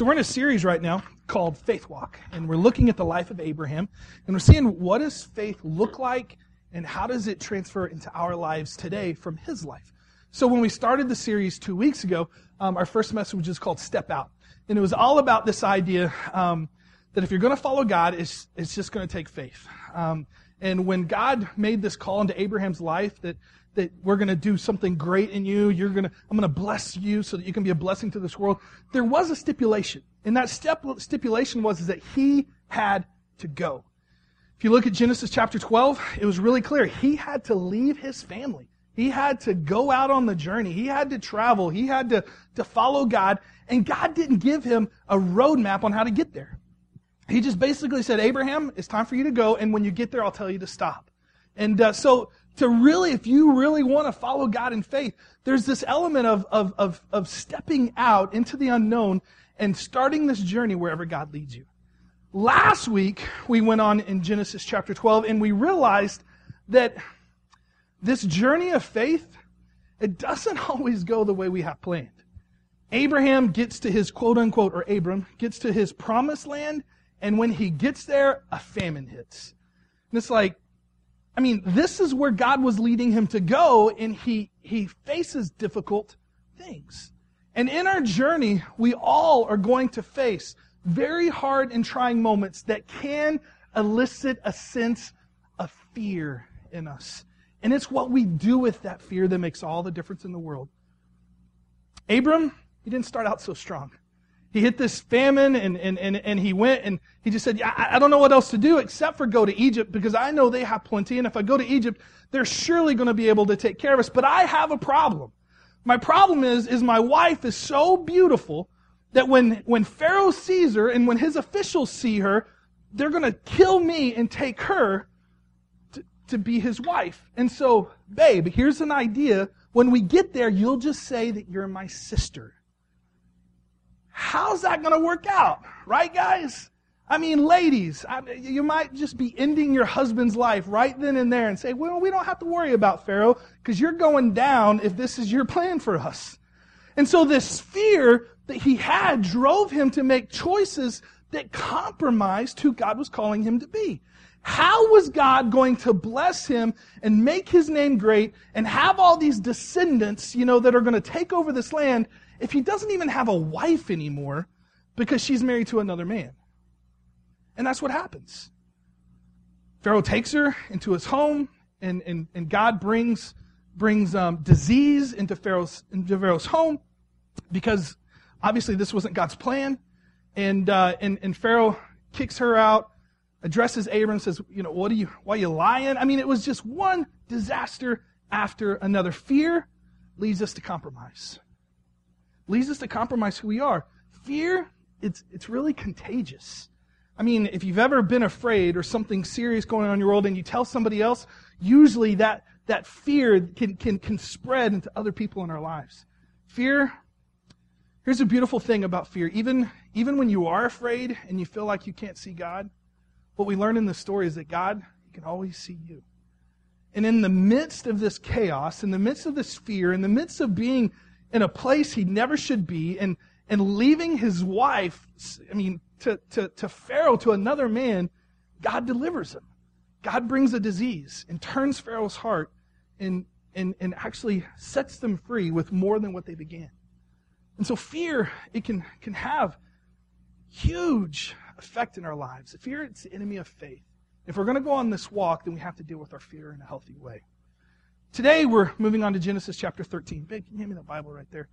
So we're in a series right now called Faith Walk, and we're looking at the life of Abraham, and we're seeing what does faith look like and how does it transfer into our lives today from his life. So when we started the series two weeks ago, um, our first message was called Step Out, and it was all about this idea um, that if you're going to follow God, it's, it's just going to take faith. Um, and when God made this call into Abraham's life that that we're going to do something great in you. You're going to, I'm going to bless you so that you can be a blessing to this world. There was a stipulation. And that step, stipulation was is that he had to go. If you look at Genesis chapter 12, it was really clear. He had to leave his family. He had to go out on the journey. He had to travel. He had to, to follow God. And God didn't give him a roadmap on how to get there. He just basically said, Abraham, it's time for you to go. And when you get there, I'll tell you to stop. And uh, so to really, if you really want to follow God in faith, there's this element of, of, of, of stepping out into the unknown and starting this journey wherever God leads you. Last week, we went on in Genesis chapter 12 and we realized that this journey of faith, it doesn't always go the way we have planned. Abraham gets to his quote unquote, or Abram, gets to his promised land, and when he gets there, a famine hits. And it's like, I mean, this is where God was leading him to go, and he, he faces difficult things. And in our journey, we all are going to face very hard and trying moments that can elicit a sense of fear in us. And it's what we do with that fear that makes all the difference in the world. Abram, he didn't start out so strong he hit this famine and, and, and, and he went and he just said, I, I don't know what else to do except for go to Egypt because I know they have plenty. And if I go to Egypt, they're surely going to be able to take care of us. But I have a problem. My problem is, is my wife is so beautiful that when, when Pharaoh sees her and when his officials see her, they're going to kill me and take her to, to be his wife. And so, babe, here's an idea. When we get there, you'll just say that you're my sister. How's that going to work out? Right, guys? I mean, ladies, I, you might just be ending your husband's life right then and there and say, well, we don't have to worry about Pharaoh because you're going down if this is your plan for us. And so this fear that he had drove him to make choices that compromised who God was calling him to be. How was God going to bless him and make his name great and have all these descendants, you know, that are going to take over this land if he doesn't even have a wife anymore because she's married to another man? And that's what happens. Pharaoh takes her into his home, and, and, and God brings, brings um, disease into Pharaoh's, into Pharaoh's home because obviously this wasn't God's plan. And, uh, and, and Pharaoh kicks her out, addresses Abram, says, you know, what are you, why are you lying? I mean, it was just one disaster after another. Fear leads us to compromise leads us to compromise who we are. Fear, it's, it's really contagious. I mean, if you've ever been afraid or something serious going on in your world and you tell somebody else, usually that, that fear can, can, can spread into other people in our lives. Fear, here's a beautiful thing about fear. Even, even when you are afraid and you feel like you can't see God, what we learn in the story is that God can always see you. And in the midst of this chaos, in the midst of this fear, in the midst of being in a place he never should be and, and leaving his wife, I mean, to, to, to Pharaoh, to another man, God delivers him. God brings a disease and turns Pharaoh's heart and, and, and actually sets them free with more than what they began. And so fear, it can, can have huge effect in our lives. Fear, it's the enemy of faith. If we're going to go on this walk, then we have to deal with our fear in a healthy way. Today we're moving on to Genesis chapter 13. Babe, can you hand me the Bible right there?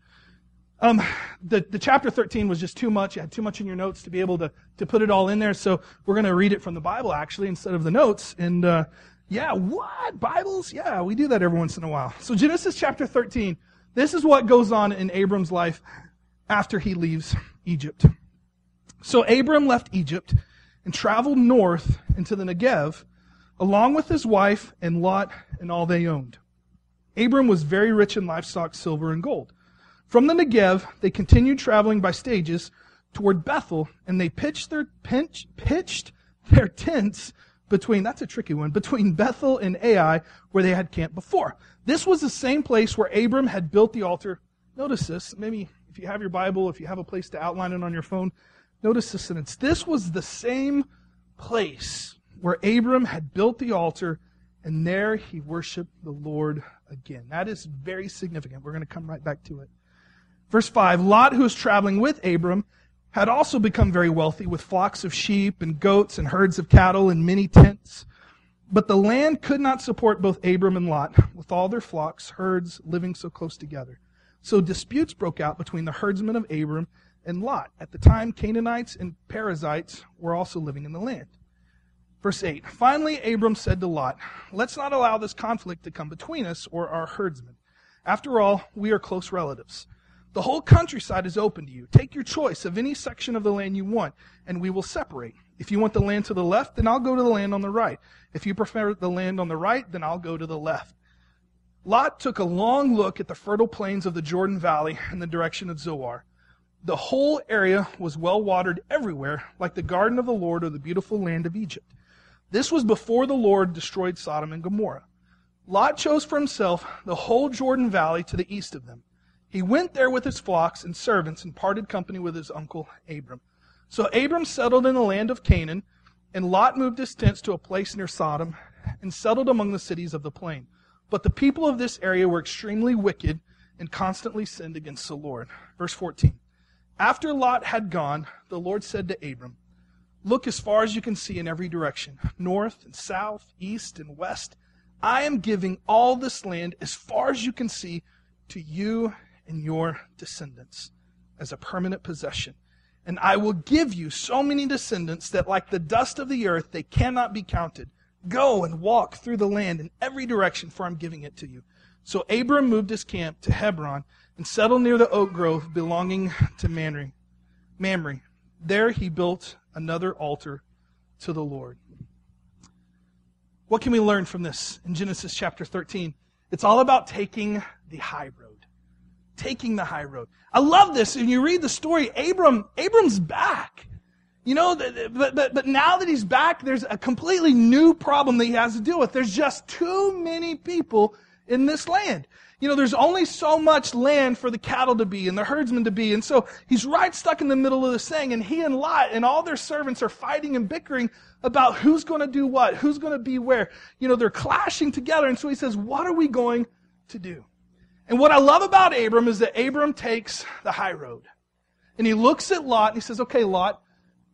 Um, the, the chapter 13 was just too much. You had too much in your notes to be able to, to put it all in there. So we're going to read it from the Bible actually instead of the notes. And, uh, yeah, what? Bibles? Yeah, we do that every once in a while. So Genesis chapter 13. This is what goes on in Abram's life after he leaves Egypt. So Abram left Egypt and traveled north into the Negev along with his wife and Lot and all they owned. Abram was very rich in livestock, silver, and gold. From the Negev, they continued traveling by stages toward Bethel, and they pitched their, pinch, pitched their tents between, that's a tricky one, between Bethel and Ai, where they had camped before. This was the same place where Abram had built the altar. Notice this, maybe if you have your Bible, if you have a place to outline it on your phone, notice this sentence. This was the same place where Abram had built the altar, and there he worshiped the Lord again. That is very significant. We're going to come right back to it. Verse 5 Lot, who was traveling with Abram, had also become very wealthy with flocks of sheep and goats and herds of cattle and many tents. But the land could not support both Abram and Lot, with all their flocks, herds, living so close together. So disputes broke out between the herdsmen of Abram and Lot. At the time, Canaanites and Perizzites were also living in the land. Verse 8 Finally, Abram said to Lot, Let's not allow this conflict to come between us or our herdsmen. After all, we are close relatives. The whole countryside is open to you. Take your choice of any section of the land you want, and we will separate. If you want the land to the left, then I'll go to the land on the right. If you prefer the land on the right, then I'll go to the left. Lot took a long look at the fertile plains of the Jordan Valley in the direction of Zoar. The whole area was well watered everywhere, like the garden of the Lord or the beautiful land of Egypt. This was before the Lord destroyed Sodom and Gomorrah. Lot chose for himself the whole Jordan Valley to the east of them. He went there with his flocks and servants and parted company with his uncle Abram. So Abram settled in the land of Canaan, and Lot moved his tents to a place near Sodom and settled among the cities of the plain. But the people of this area were extremely wicked and constantly sinned against the Lord. Verse 14. After Lot had gone, the Lord said to Abram, Look as far as you can see in every direction, north and south, east and west. I am giving all this land as far as you can see to you and your descendants as a permanent possession. And I will give you so many descendants that, like the dust of the earth, they cannot be counted. Go and walk through the land in every direction, for I'm giving it to you. So Abram moved his camp to Hebron and settled near the oak grove belonging to Mamre. Mamre. There he built another altar to the Lord. What can we learn from this in Genesis chapter 13? It's all about taking the high road taking the high road. I love this. And you read the story, Abram, Abram's back. You know, but, but, but now that he's back, there's a completely new problem that he has to deal with. There's just too many people in this land. You know, there's only so much land for the cattle to be and the herdsmen to be. And so he's right stuck in the middle of this thing. And he and Lot and all their servants are fighting and bickering about who's going to do what, who's going to be where. You know, they're clashing together. And so he says, what are we going to do? And what I love about Abram is that Abram takes the high road. And he looks at Lot and he says, okay, Lot,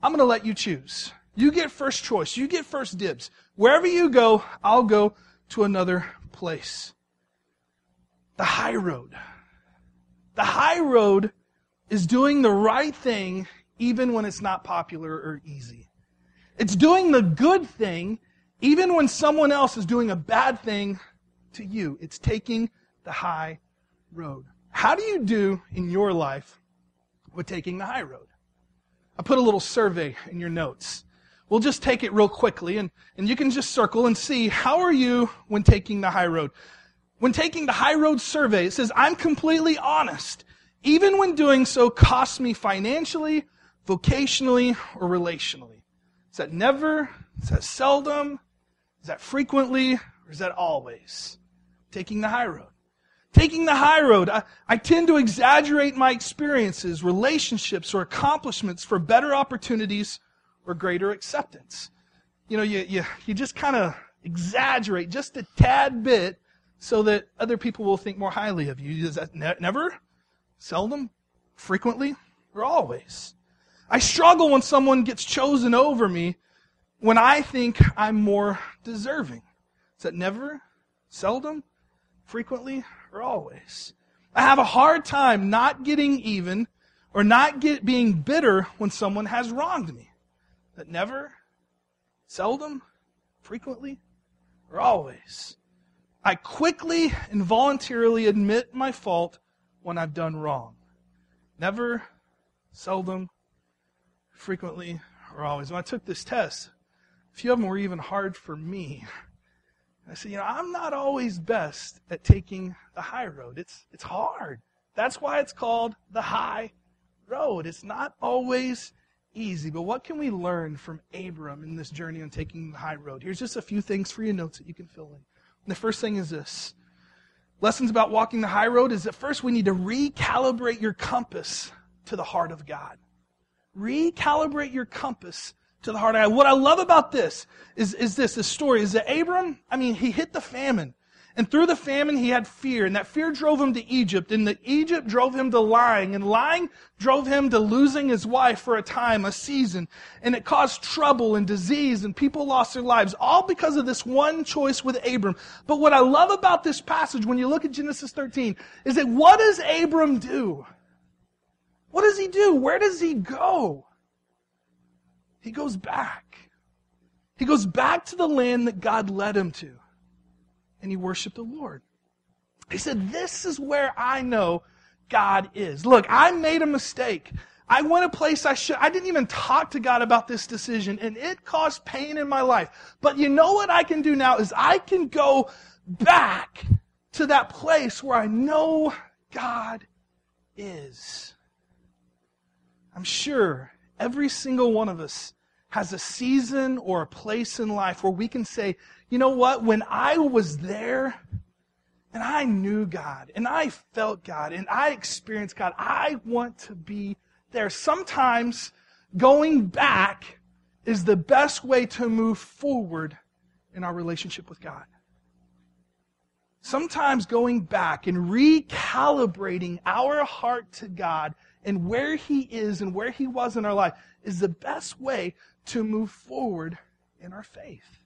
I'm going to let you choose. You get first choice. You get first dibs. Wherever you go, I'll go to another place. The high road. The high road is doing the right thing even when it's not popular or easy. It's doing the good thing even when someone else is doing a bad thing to you. It's taking the high road. How do you do in your life with taking the high road? I put a little survey in your notes. We'll just take it real quickly and, and you can just circle and see how are you when taking the high road. When taking the high road survey, it says, I'm completely honest, even when doing so costs me financially, vocationally, or relationally. Is that never? Is that seldom? Is that frequently? Or is that always? Taking the high road. Taking the high road, I, I, tend to exaggerate my experiences, relationships, or accomplishments for better opportunities or greater acceptance. You know, you, you, you just kind of exaggerate just a tad bit so that other people will think more highly of you. Is that ne- never? Seldom? Frequently? Or always? I struggle when someone gets chosen over me when I think I'm more deserving. Is that never? Seldom? Frequently? or always. I have a hard time not getting even or not get, being bitter when someone has wronged me. Is That never, seldom, frequently, or always. I quickly and voluntarily admit my fault when I've done wrong. Never, seldom, frequently, or always. When I took this test, a few of them were even hard for me. I said, you know, I'm not always best at taking the high road. It's, it's hard. That's why it's called the high road. It's not always easy. But what can we learn from Abram in this journey on taking the high road? Here's just a few things for your notes that you can fill in. The first thing is this lessons about walking the high road is that first we need to recalibrate your compass to the heart of God. Recalibrate your compass to the heart of God. What I love about this is, is this, this story, is that Abram, I mean, he hit the famine. And through the famine, he had fear, and that fear drove him to Egypt, and the Egypt drove him to lying, and lying drove him to losing his wife for a time, a season, and it caused trouble and disease, and people lost their lives, all because of this one choice with Abram. But what I love about this passage, when you look at Genesis 13, is that what does Abram do? What does he do? Where does he go? He goes back. He goes back to the land that God led him to and he worshiped the Lord. He said, This is where I know God is. Look, I made a mistake. I went a place I should, I didn't even talk to God about this decision and it caused pain in my life. But you know what I can do now is I can go back to that place where I know God is. I'm sure every single one of us has a season or a place in life where we can say, you know what? When I was there and I knew God and I felt God and I experienced God, I want to be there. Sometimes going back is the best way to move forward in our relationship with God. Sometimes going back and recalibrating our heart to God and where He is and where He was in our life is the best way to move forward in our faith.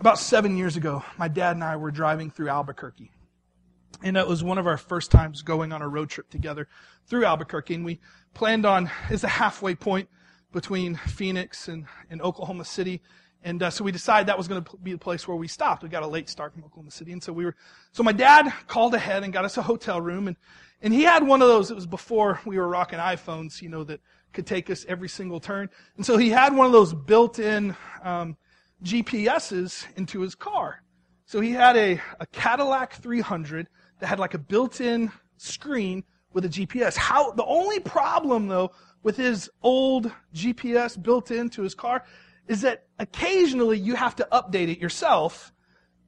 About seven years ago, my dad and I were driving through Albuquerque. And it was one of our first times going on a road trip together through Albuquerque. And we planned on, it's a halfway point between Phoenix and, and Oklahoma City. And uh, so we decided that was going to be the place where we stopped. We got a late start from Oklahoma City. And so we were, so my dad called ahead and got us a hotel room. And, and he had one of those, it was before we were rocking iPhones, you know, that could take us every single turn. And so he had one of those built in, um, GPSs into his car. So he had a, a Cadillac 300 that had like a built-in screen with a GPS. How, the only problem though with his old GPS built into his car is that occasionally you have to update it yourself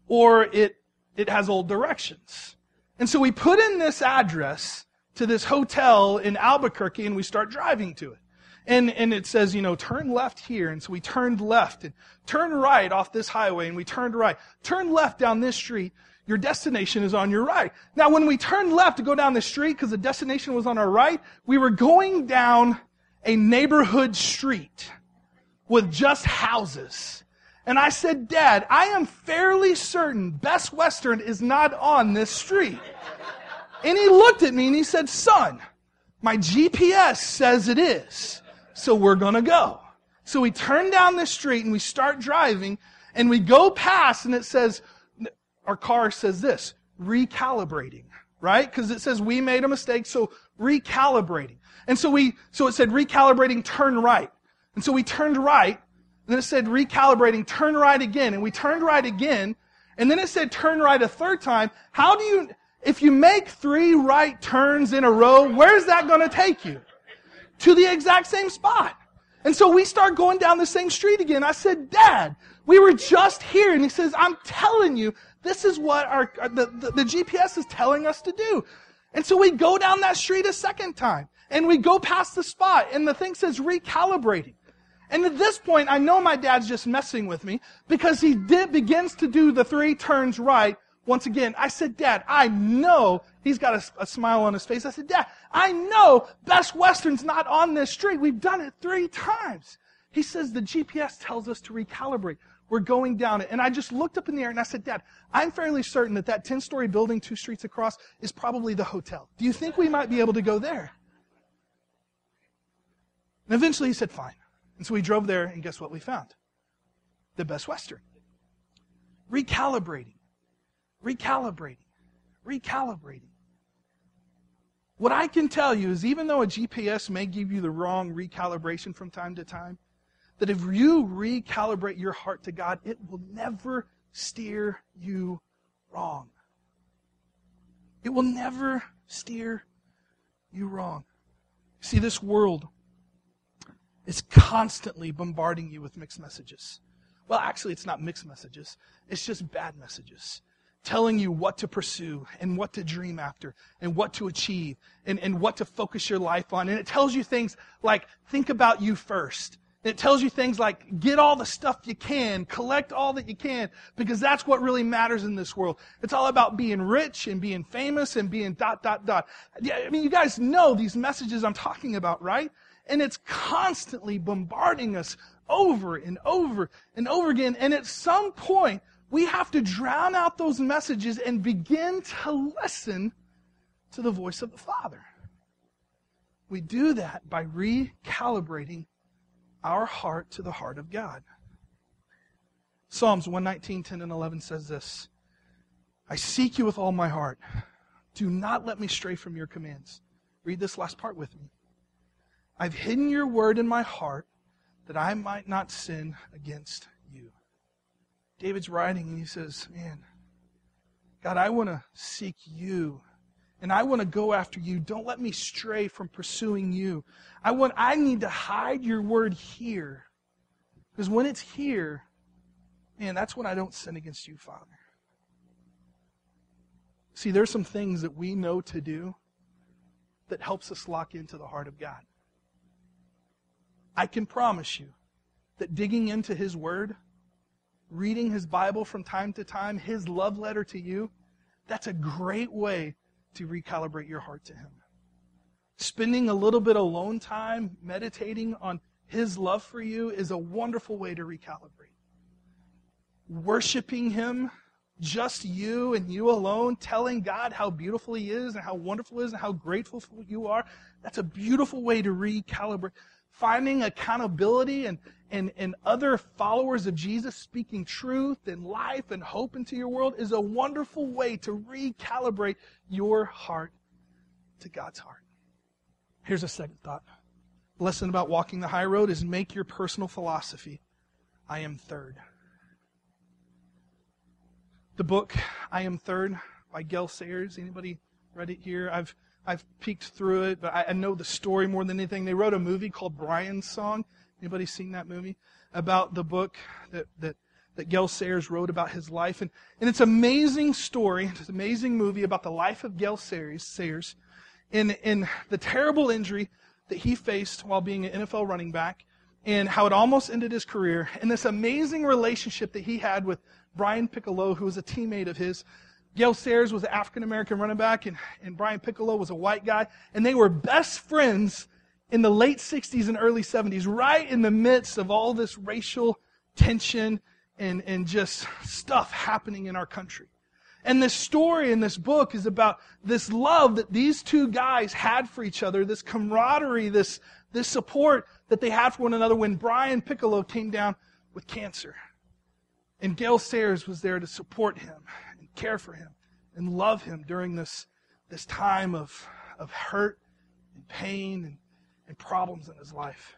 or it, it has old directions. And so we put in this address to this hotel in Albuquerque and we start driving to it. And, and it says, you know, turn left here. And so we turned left and turn right off this highway and we turned right. Turn left down this street. Your destination is on your right. Now, when we turned left to go down the street because the destination was on our right, we were going down a neighborhood street with just houses. And I said, Dad, I am fairly certain Best Western is not on this street. And he looked at me and he said, Son, my GPS says it is so we're gonna go. So we turn down the street and we start driving and we go past and it says, our car says this, recalibrating, right? Because it says we made a mistake, so recalibrating. And so we, so it said recalibrating, turn right. And so we turned right, and then it said recalibrating, turn right again, and we turned right again, and then it said turn right a third time. How do you, if you make three right turns in a row, where's that going to take you? to the exact same spot. And so we start going down the same street again. I said, Dad, we were just here. And he says, I'm telling you, this is what our, uh, the, the, the GPS is telling us to do. And so we go down that street a second time and we go past the spot and the thing says recalibrating. And at this point, I know my dad's just messing with me because he did, begins to do the three turns right once again, I said, Dad, I know, he's got a, a, smile on his face. I said, Dad, I know Best Western's not on this street. We've done it three times. He says, the GPS tells us to recalibrate. We're going down it. And I just looked up in the air and I said, Dad, I'm fairly certain that that 10 story building two streets across is probably the hotel. Do you think we might be able to go there? And eventually he said, fine. And so we drove there and guess what we found? The Best Western. Recalibrating recalibrating, recalibrating. What I can tell you is even though a GPS may give you the wrong recalibration from time to time, that if you recalibrate your heart to God, it will never steer you wrong. It will never steer you wrong. See, this world is constantly bombarding you with mixed messages. Well, actually, it's not mixed messages, it's just bad messages telling you what to pursue and what to dream after and what to achieve and, and what to focus your life on. And it tells you things like, think about you first. And It tells you things like, get all the stuff you can, collect all that you can, because that's what really matters in this world. It's all about being rich and being famous and being dot, dot, dot. I mean, you guys know these messages I'm talking about, right? And it's constantly bombarding us over and over and over again. And at some point, we have to drown out those messages and begin to listen to the voice of the Father. We do that by recalibrating our heart to the heart of God. Psalms 119, 10 and 11 says this I seek you with all my heart. Do not let me stray from your commands. Read this last part with me. I've hidden your word in my heart that I might not sin against. David's writing and he says, Man, God, I want to seek you and I want to go after you. Don't let me stray from pursuing you. I want I need to hide your word here. Because when it's here, man, that's when I don't sin against you, Father. See, there's some things that we know to do that helps us lock into the heart of God. I can promise you that digging into his word, reading his Bible from time to time, his love letter to you, that's a great way to recalibrate your heart to Him. Spending a little bit alone time meditating on His love for you is a wonderful way to recalibrate. Worshiping Him, just you and you alone, telling God how beautiful He is and how wonderful He is and how grateful you are, that's a beautiful way to recalibrate. Finding accountability and, and, and other followers of Jesus speaking truth and life and hope into your world is a wonderful way to recalibrate your heart to God's heart. Here's a second thought. Lesson about walking the high road is make your personal philosophy. I am third. The book I Am Third by Gale Sayers. Anybody read it here? I've I've peeked through it, but I, I know the story more than anything. They wrote a movie called Brian's Song. Anybody seen that movie? About the book that, that, that Gale Sayers wrote about his life. And, and it's an amazing story. It's an amazing movie about the life of Gale Sayers, Sayers in, in the terrible injury that he faced while being an NFL running back and how it almost ended his career and this amazing relationship that he had with Brian Piccolo, who was a teammate of his. Gale Sayers was an African American running back and, and Brian Piccolo was a white guy. And they were best friends in the late 60s and early 70s, right in the midst of all this racial tension and, and just stuff happening in our country. And this story in this book is about this love that these two guys had for each other, this camaraderie, this, this support that they had for one another when Brian Piccolo came down with cancer. And Gale Sayers was there to support him care for him and love him during this, this time of, of hurt and pain and and problems in his life.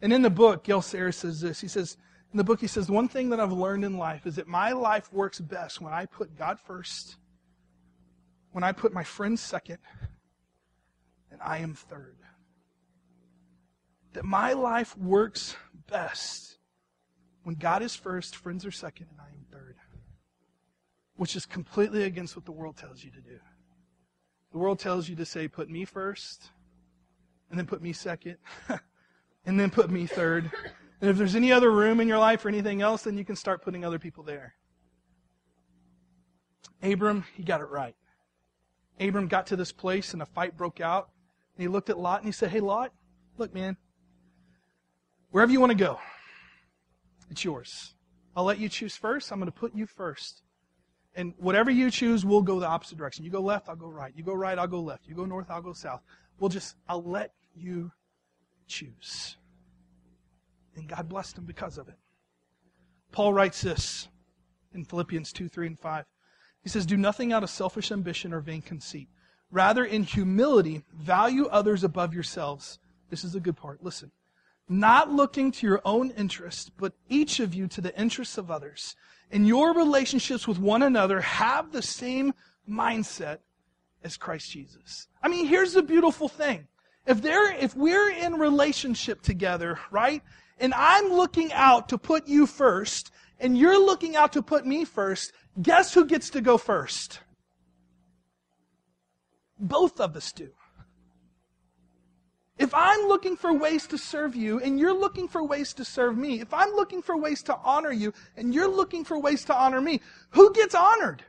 And in the book, Gale Sayers says this. He says, in the book, he says, one thing that I've learned in life is that my life works best when I put God first, when I put my friends second, and I am third. That my life works best when God is first, friends are second, and I am. Which is completely against what the world tells you to do. The world tells you to say, put me first, and then put me second, and then put me third. And if there's any other room in your life or anything else, then you can start putting other people there. Abram, he got it right. Abram got to this place and a fight broke out. And he looked at Lot and he said, Hey, Lot, look, man, wherever you want to go, it's yours. I'll let you choose first. I'm going to put you first. And whatever you choose, we'll go the opposite direction. You go left, I'll go right. You go right, I'll go left. You go north, I'll go south. We'll just, I'll let you choose. And God blessed him because of it. Paul writes this in Philippians 2, 3, and 5. He says, Do nothing out of selfish ambition or vain conceit. Rather, in humility, value others above yourselves. This is the good part. Listen. Not looking to your own interest, but each of you to the interests of others. In your relationships with one another, have the same mindset as Christ Jesus. I mean, here's the beautiful thing. If there, if we're in relationship together, right? And I'm looking out to put you first, and you're looking out to put me first, guess who gets to go first? Both of us do. If I'm looking for ways to serve you and you're looking for ways to serve me, if I'm looking for ways to honor you and you're looking for ways to honor me, who gets honored?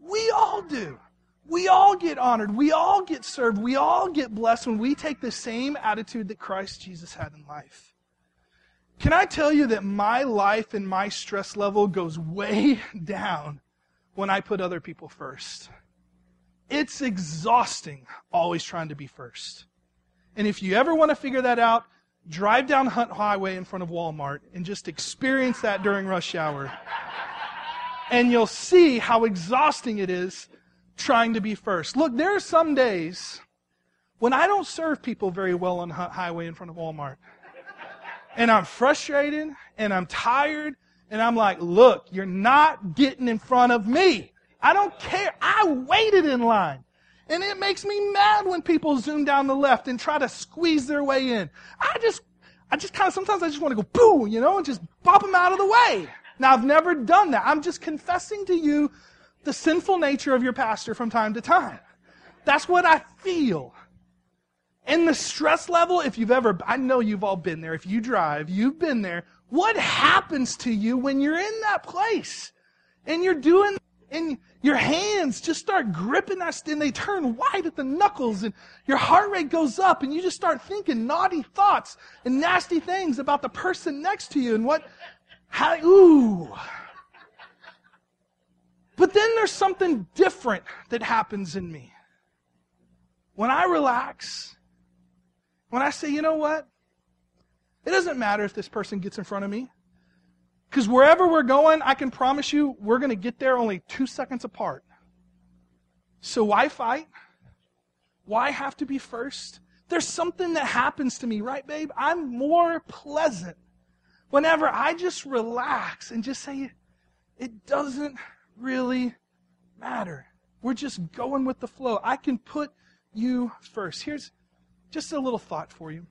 We all do. We all get honored. We all get served. We all get blessed when we take the same attitude that Christ Jesus had in life. Can I tell you that my life and my stress level goes way down when I put other people first? It's exhausting always trying to be first. And if you ever want to figure that out, drive down Hunt Highway in front of Walmart and just experience that during rush hour. and you'll see how exhausting it is trying to be first. Look, there are some days when I don't serve people very well on Hunt Highway in front of Walmart. And I'm frustrated and I'm tired and I'm like, look, you're not getting in front of me. I don't care. I waited in line. And it makes me mad when people zoom down the left and try to squeeze their way in. I just, I just kind of, sometimes I just want to go boo, you know, and just bop them out of the way. Now I've never done that. I'm just confessing to you the sinful nature of your pastor from time to time. That's what I feel. And the stress level, if you've ever, I know you've all been there. If you drive, you've been there. What happens to you when you're in that place? And you're doing, and your hands just start gripping that, and they turn white at the knuckles, and your heart rate goes up, and you just start thinking naughty thoughts and nasty things about the person next to you, and what, how, ooh. But then there's something different that happens in me. When I relax, when I say, you know what? It doesn't matter if this person gets in front of me. Because wherever we're going, I can promise you we're going to get there only two seconds apart. So why fight? Why have to be first? There's something that happens to me, right, babe? I'm more pleasant whenever I just relax and just say, it doesn't really matter. We're just going with the flow. I can put you first. Here's just a little thought for you.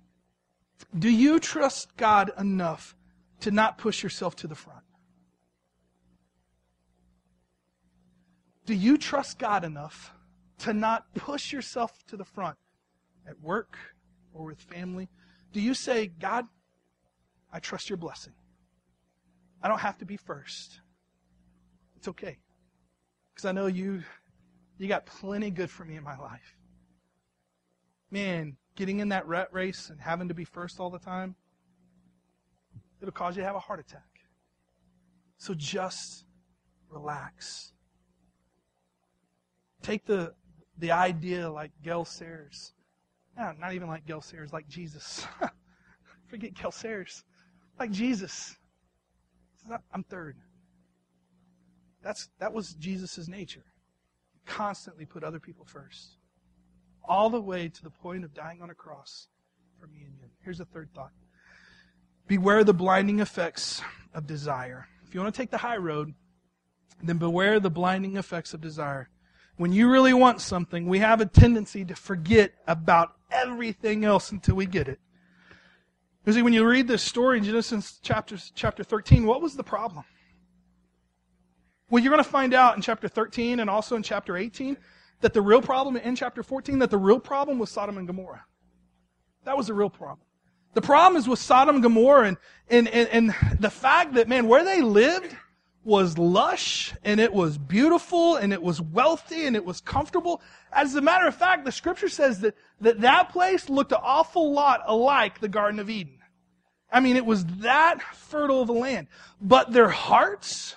Do you trust God enough to not push yourself to the front? Do you trust God enough to not push yourself to the front at work or with family? Do you say, God, I trust your blessing? I don't have to be first. It's okay. Because I know you you got plenty good for me in my life. Man, getting in that rat race and having to be first all the time, it'll cause you to have a heart attack. So just relax. Take the, the idea like Gale Sayers. No, not even like Gale Sayers, like Jesus. Forget Gale Sayers. Like Jesus. I'm third. That's, that was Jesus' nature. Constantly put other people first. All the way to the point of dying on a cross for me and you. Here's a third thought. Beware the blinding effects of desire. If you want to take the high road, then beware the blinding effects of desire. When you really want something, we have a tendency to forget about everything else until we get it. You see, when you read this story in Genesis chapter, chapter 13, what was the problem? Well, you're going to find out in chapter 13 and also in chapter 18 that the real problem in chapter 14, that the real problem was Sodom and Gomorrah. That was the real problem. The problem is with Sodom and Gomorrah and, and, and, and the fact that, man, where they lived was lush and it was beautiful and it was wealthy and it was comfortable. As a matter of fact, the scripture says that that, that place looked an awful lot alike the Garden of Eden. I mean, it was that fertile of a land. But their hearts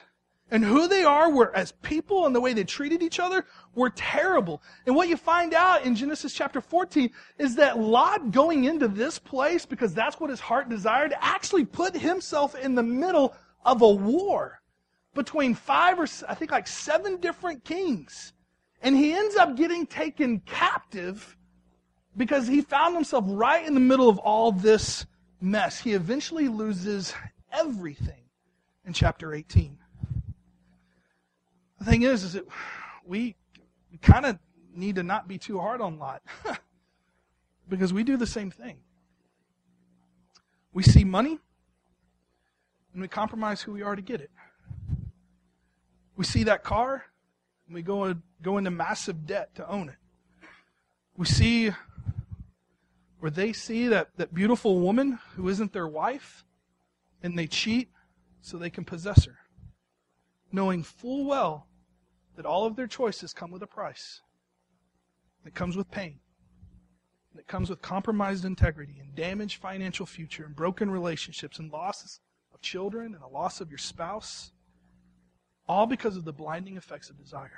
and who they are were as people and the way they treated each other were terrible. And what you find out in Genesis chapter 14 is that Lot going into this place because that's what his heart desired actually put himself in the middle of a war between five or I think like seven different kings. And he ends up getting taken captive because he found himself right in the middle of all this mess. He eventually loses everything in chapter 18. The thing is, is that we, kind of need to not be too hard on Lot because we do the same thing. We see money and we compromise who we are to get it. We see that car, and we go, go into massive debt to own it. We see where they see that, that beautiful woman who isn't their wife, and they cheat so they can possess her, knowing full well that all of their choices come with a price. It comes with pain. It comes with compromised integrity and damaged financial future and broken relationships and losses of children and a loss of your spouse. All because of the blinding effects of desire.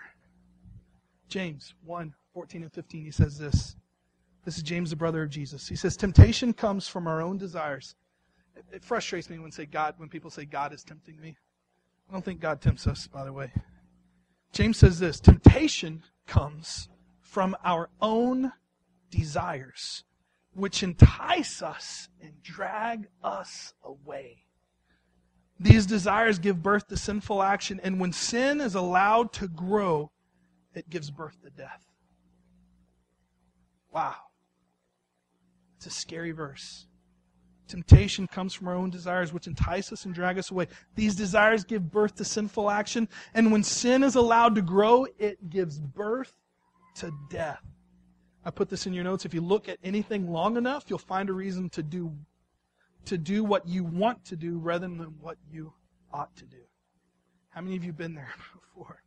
James 1 14 and 15, he says this. This is James, the brother of Jesus. He says, Temptation comes from our own desires. It, it frustrates me when say God when people say God is tempting me. I don't think God tempts us, by the way. James says this temptation comes from our own desires, which entice us and drag us away. These desires give birth to sinful action, and when sin is allowed to grow, it gives birth to death. Wow. It's a scary verse. Temptation comes from our own desires, which entice us and drag us away. These desires give birth to sinful action, and when sin is allowed to grow, it gives birth to death. I put this in your notes. If you look at anything long enough, you'll find a reason to do to do what you want to do rather than what you ought to do. How many of you been there before?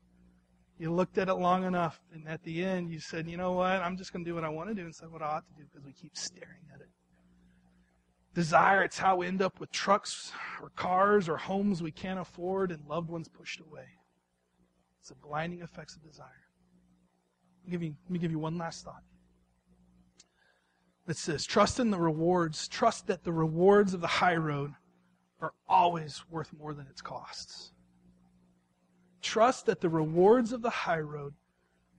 You looked at it long enough, and at the end, you said, "You know what? I'm just going to do what I want to do instead of what I ought to do," because we keep staring at it. Desire, it's how we end up with trucks or cars or homes we can't afford and loved ones pushed away. It's the blinding effects of desire. Let me give you, let me give you one last thought. It says, trust in the rewards, trust that the rewards of the high road are always worth more than its costs. Trust that the rewards of the high road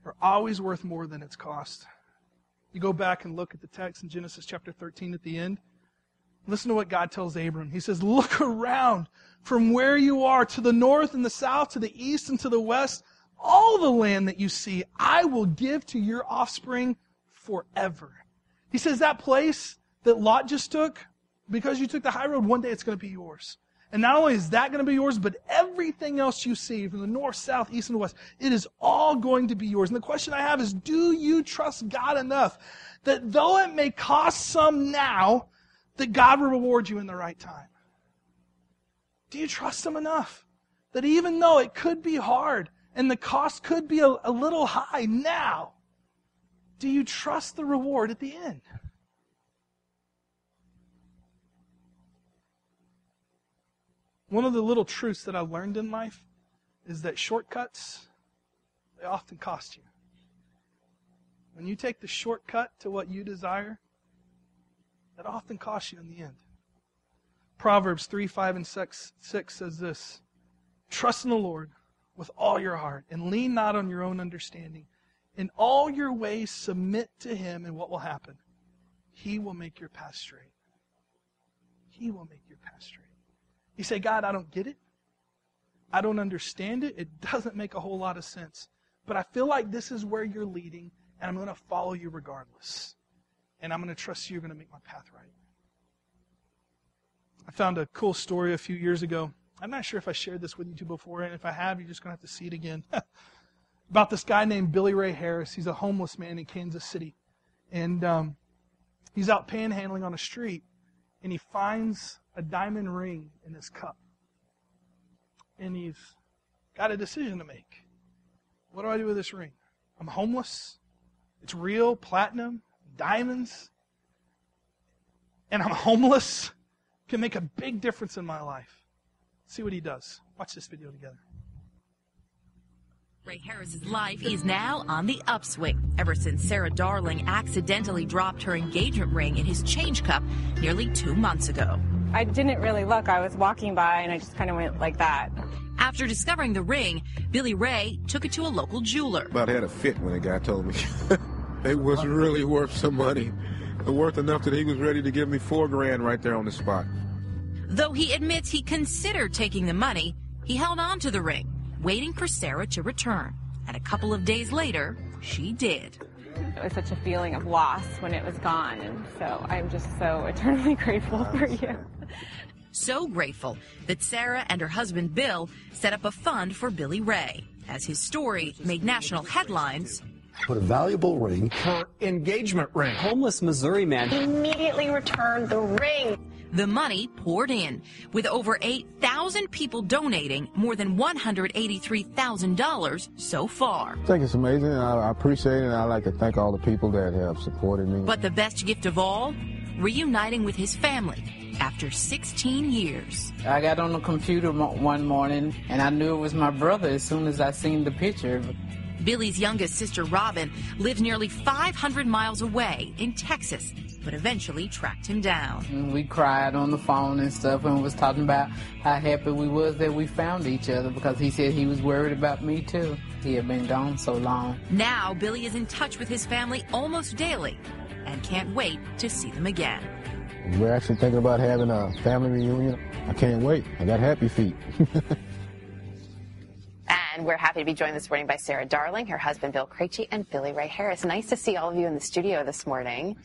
are always worth more than its cost. You go back and look at the text in Genesis chapter 13 at the end. Listen to what God tells Abram. He says, Look around from where you are to the north and the south, to the east and to the west. All the land that you see, I will give to your offspring forever. He says that place that Lot just took, because you took the high road, one day it's going to be yours. And not only is that going to be yours, but everything else you see from the north, south, east, and west, it is all going to be yours. And the question I have is, do you trust God enough that though it may cost some now, that God will reward you in the right time? Do you trust Him enough that even though it could be hard and the cost could be a, a little high now, do you trust the reward at the end? One of the little truths that I learned in life is that shortcuts, they often cost you. When you take the shortcut to what you desire, that often costs you in the end. Proverbs 3, 5, and 6, 6 says this Trust in the Lord with all your heart and lean not on your own understanding. In all your ways, submit to Him, and what will happen? He will make your path straight. He will make your path straight. You say, God, I don't get it. I don't understand it. It doesn't make a whole lot of sense. But I feel like this is where you're leading, and I'm going to follow you regardless. And I'm going to trust you. You're going to make my path right. I found a cool story a few years ago. I'm not sure if I shared this with you two before, and if I have, you're just going to have to see it again. about this guy named Billy Ray Harris. He's a homeless man in Kansas City. And um, he's out panhandling on a street, and he finds a diamond ring in his cup. And he's got a decision to make. What do I do with this ring? I'm homeless. It's real, platinum, diamonds. And I'm homeless. Can make a big difference in my life. See what he does. Watch this video together. Ray Harris's life is now on the upswing ever since Sarah Darling accidentally dropped her engagement ring in his change cup nearly two months ago. I didn't really look. I was walking by and I just kind of went like that. After discovering the ring, Billy Ray took it to a local jeweler. About had a fit when the guy told me. it was really worth some money. Worth enough that he was ready to give me four grand right there on the spot. Though he admits he considered taking the money, he held on to the ring waiting for Sarah to return. And a couple of days later, she did. It was such a feeling of loss when it was gone, and so I'm just so eternally grateful for you. So grateful that Sarah and her husband Bill set up a fund for Billy Ray. As his story made national headlines, Put a valuable ring. Her engagement ring. Homeless Missouri man immediately returned the ring. The money poured in, with over 8,000 people donating more than $183,000 so far. I think it's amazing. I, I appreciate it. And I like to thank all the people that have supported me. But the best gift of all, reuniting with his family after 16 years. I got on the computer one morning and I knew it was my brother as soon as I seen the picture. Billy's youngest sister, Robin, lives nearly 500 miles away in Texas, but eventually tracked him down. And we cried on the phone and stuff and was talking about how happy we was that we found each other because he said he was worried about me too. He had been gone so long. Now, Billy is in touch with his family almost daily and can't wait to see them again. We're actually thinking about having a family reunion. I can't wait. I got happy feet. And we're happy to be joined this morning by Sarah Darling, her husband Bill Krejci, and Billy Ray Harris. Nice to see all of you in the studio this morning.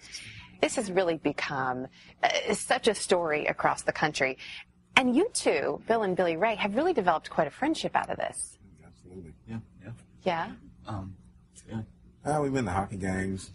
This has really become uh, such a story across the country. And you two, Bill and Billy Ray, have really developed quite a friendship out of this. Absolutely. Yeah, yeah. Yeah? Um, yeah. Uh, we've been to hockey games.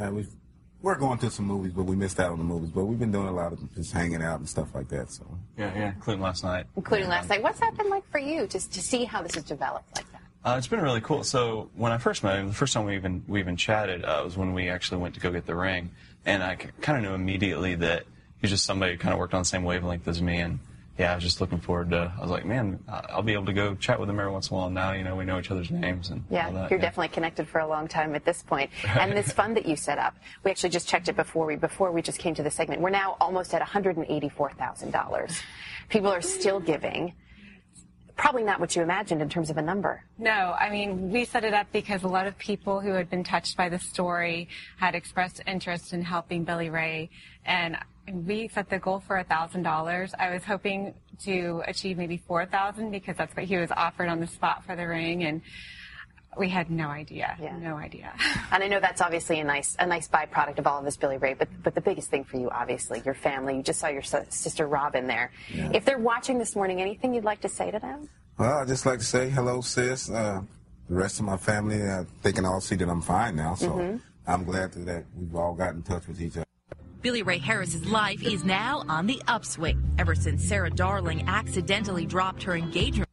Uh, we've we're going to some movies, but we missed out on the movies. But we've been doing a lot of just hanging out and stuff like that. So yeah, yeah, including last night. Including last night. What's that been like for you, just to see how this has developed like that? Uh, it's been really cool. So when I first met him, the first time we even we even chatted uh, was when we actually went to go get the ring, and I kind of knew immediately that he's just somebody who kind of worked on the same wavelength as me, and yeah, I was just looking forward to. I was like, man, I'll be able to go chat with him every once in a while. Now, you know, we know each other's names and yeah, all that, you're yeah. definitely connected for a long time at this point. And this fund that you set up, we actually just checked it before we before we just came to the segment. We're now almost at 184 thousand dollars. People are still giving. Probably not what you imagined in terms of a number. No, I mean, we set it up because a lot of people who had been touched by the story had expressed interest in helping Billy Ray. And we set the goal for $1,000. I was hoping to achieve maybe 4000 because that's what he was offered on the spot for the ring. And we had no idea. Yeah. No idea. And I know that's obviously a nice a nice byproduct of all of this, Billy Ray. But but the biggest thing for you, obviously, your family. You just saw your s- sister Robin there. Yeah. If they're watching this morning, anything you'd like to say to them? well, I just like to say hello, sis. Uh, the rest of my family, uh, they can all see that I'm fine now. So I'm glad that, that we've all got in touch with each other. Billy Ray Harris's life is now on the upswing ever since Sarah Darling accidentally dropped her engagement.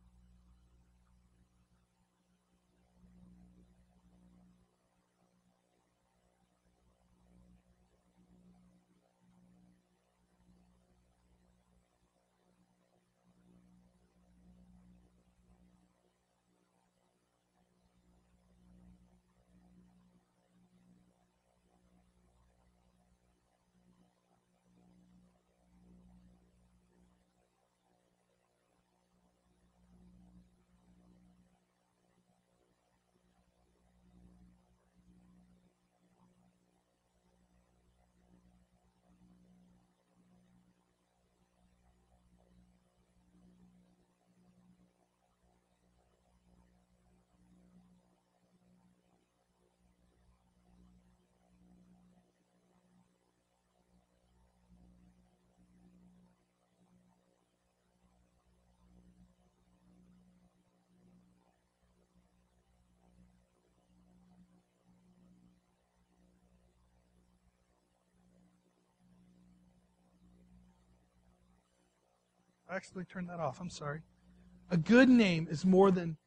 I actually turned that off. I'm sorry. A good name is more than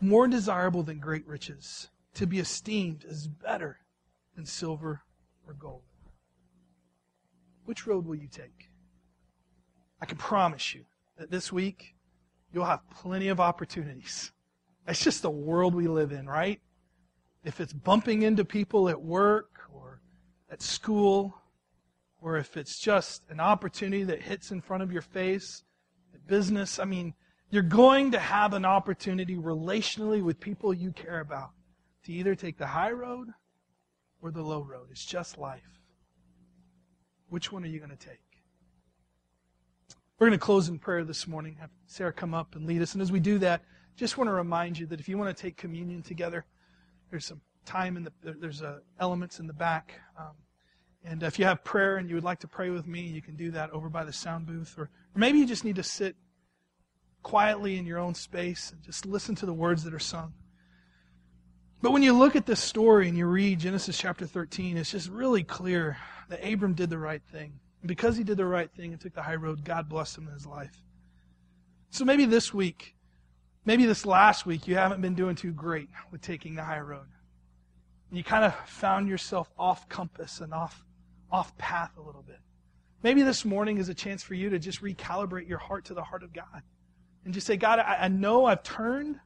more desirable than great riches. To be esteemed is better than silver or gold. Which road will you take? I can promise you that this week you'll have plenty of opportunities. That's just the world we live in, right? If it's bumping into people at work or at school, or if it's just an opportunity that hits in front of your face business, I mean, you're going to have an opportunity relationally with people you care about to either take the high road or the low road. It's just life. Which one are you going to take? We're going to close in prayer this morning. Have Sarah come up and lead us. And as we do that, just want to remind you that if you want to take communion together, there's some time in the there's uh, elements in the back. Um, And if you have prayer and you would like to pray with me, you can do that over by the sound booth. Or, or maybe you just need to sit quietly in your own space and just listen to the words that are sung. But when you look at this story and you read Genesis chapter 13, it's just really clear that Abram did the right thing. And because he did the right thing and took the high road, God blessed him in his life. So maybe this week, maybe this last week, you haven't been doing too great with taking the high road. And you kind of found yourself off compass and off, off path a little bit. Maybe this morning is a chance for you to just recalibrate your heart to the heart of God. And just say, God, I, I know I've turned.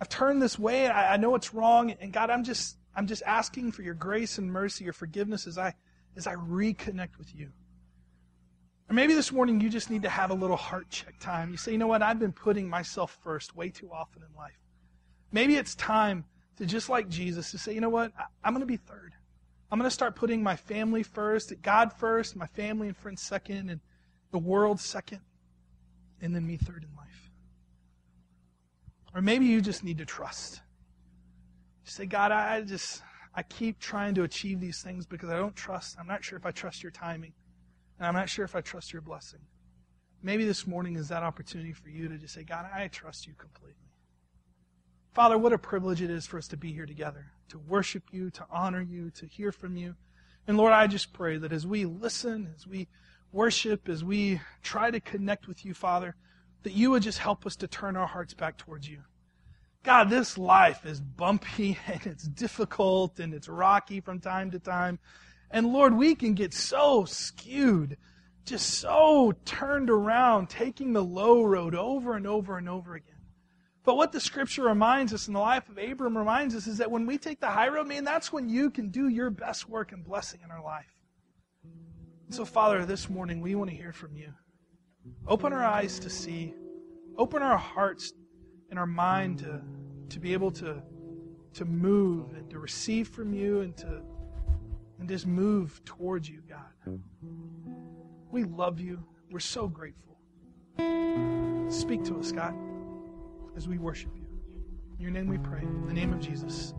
I've turned this way. I, I know it's wrong. And God, I'm just, I'm just asking for your grace and mercy, your forgiveness as I, as I reconnect with you. Or maybe this morning you just need to have a little heart check time. You say, you know what? I've been putting myself first way too often in life. Maybe it's time to just like Jesus to say, you know what? I'm going to be third. I'm going to start putting my family first, God first, my family and friends second, and the world second, and then me third in life. Or maybe you just need to trust. You say, God, I just, I keep trying to achieve these things because I don't trust. I'm not sure if I trust your timing. And I'm not sure if I trust your blessing. Maybe this morning is that opportunity for you to just say, God, I trust you completely. Father, what a privilege it is for us to be here together, to worship you, to honor you, to hear from you. And Lord, I just pray that as we listen, as we worship, as we try to connect with you, Father, that you would just help us to turn our hearts back towards you. God, this life is bumpy and it's difficult and it's rocky from time to time. And Lord, we can get so skewed, just so turned around, taking the low road over and over and over again. But what the scripture reminds us and the life of Abram reminds us is that when we take the high road, man, that's when you can do your best work and blessing in our life. So, Father, this morning we want to hear from you. Open our eyes to see, open our hearts and our mind to, to be able to, to move and to receive from you and to and just move towards you, God. We love you. We're so grateful. Speak to us, God, as we worship you. In your name we pray. In the name of Jesus.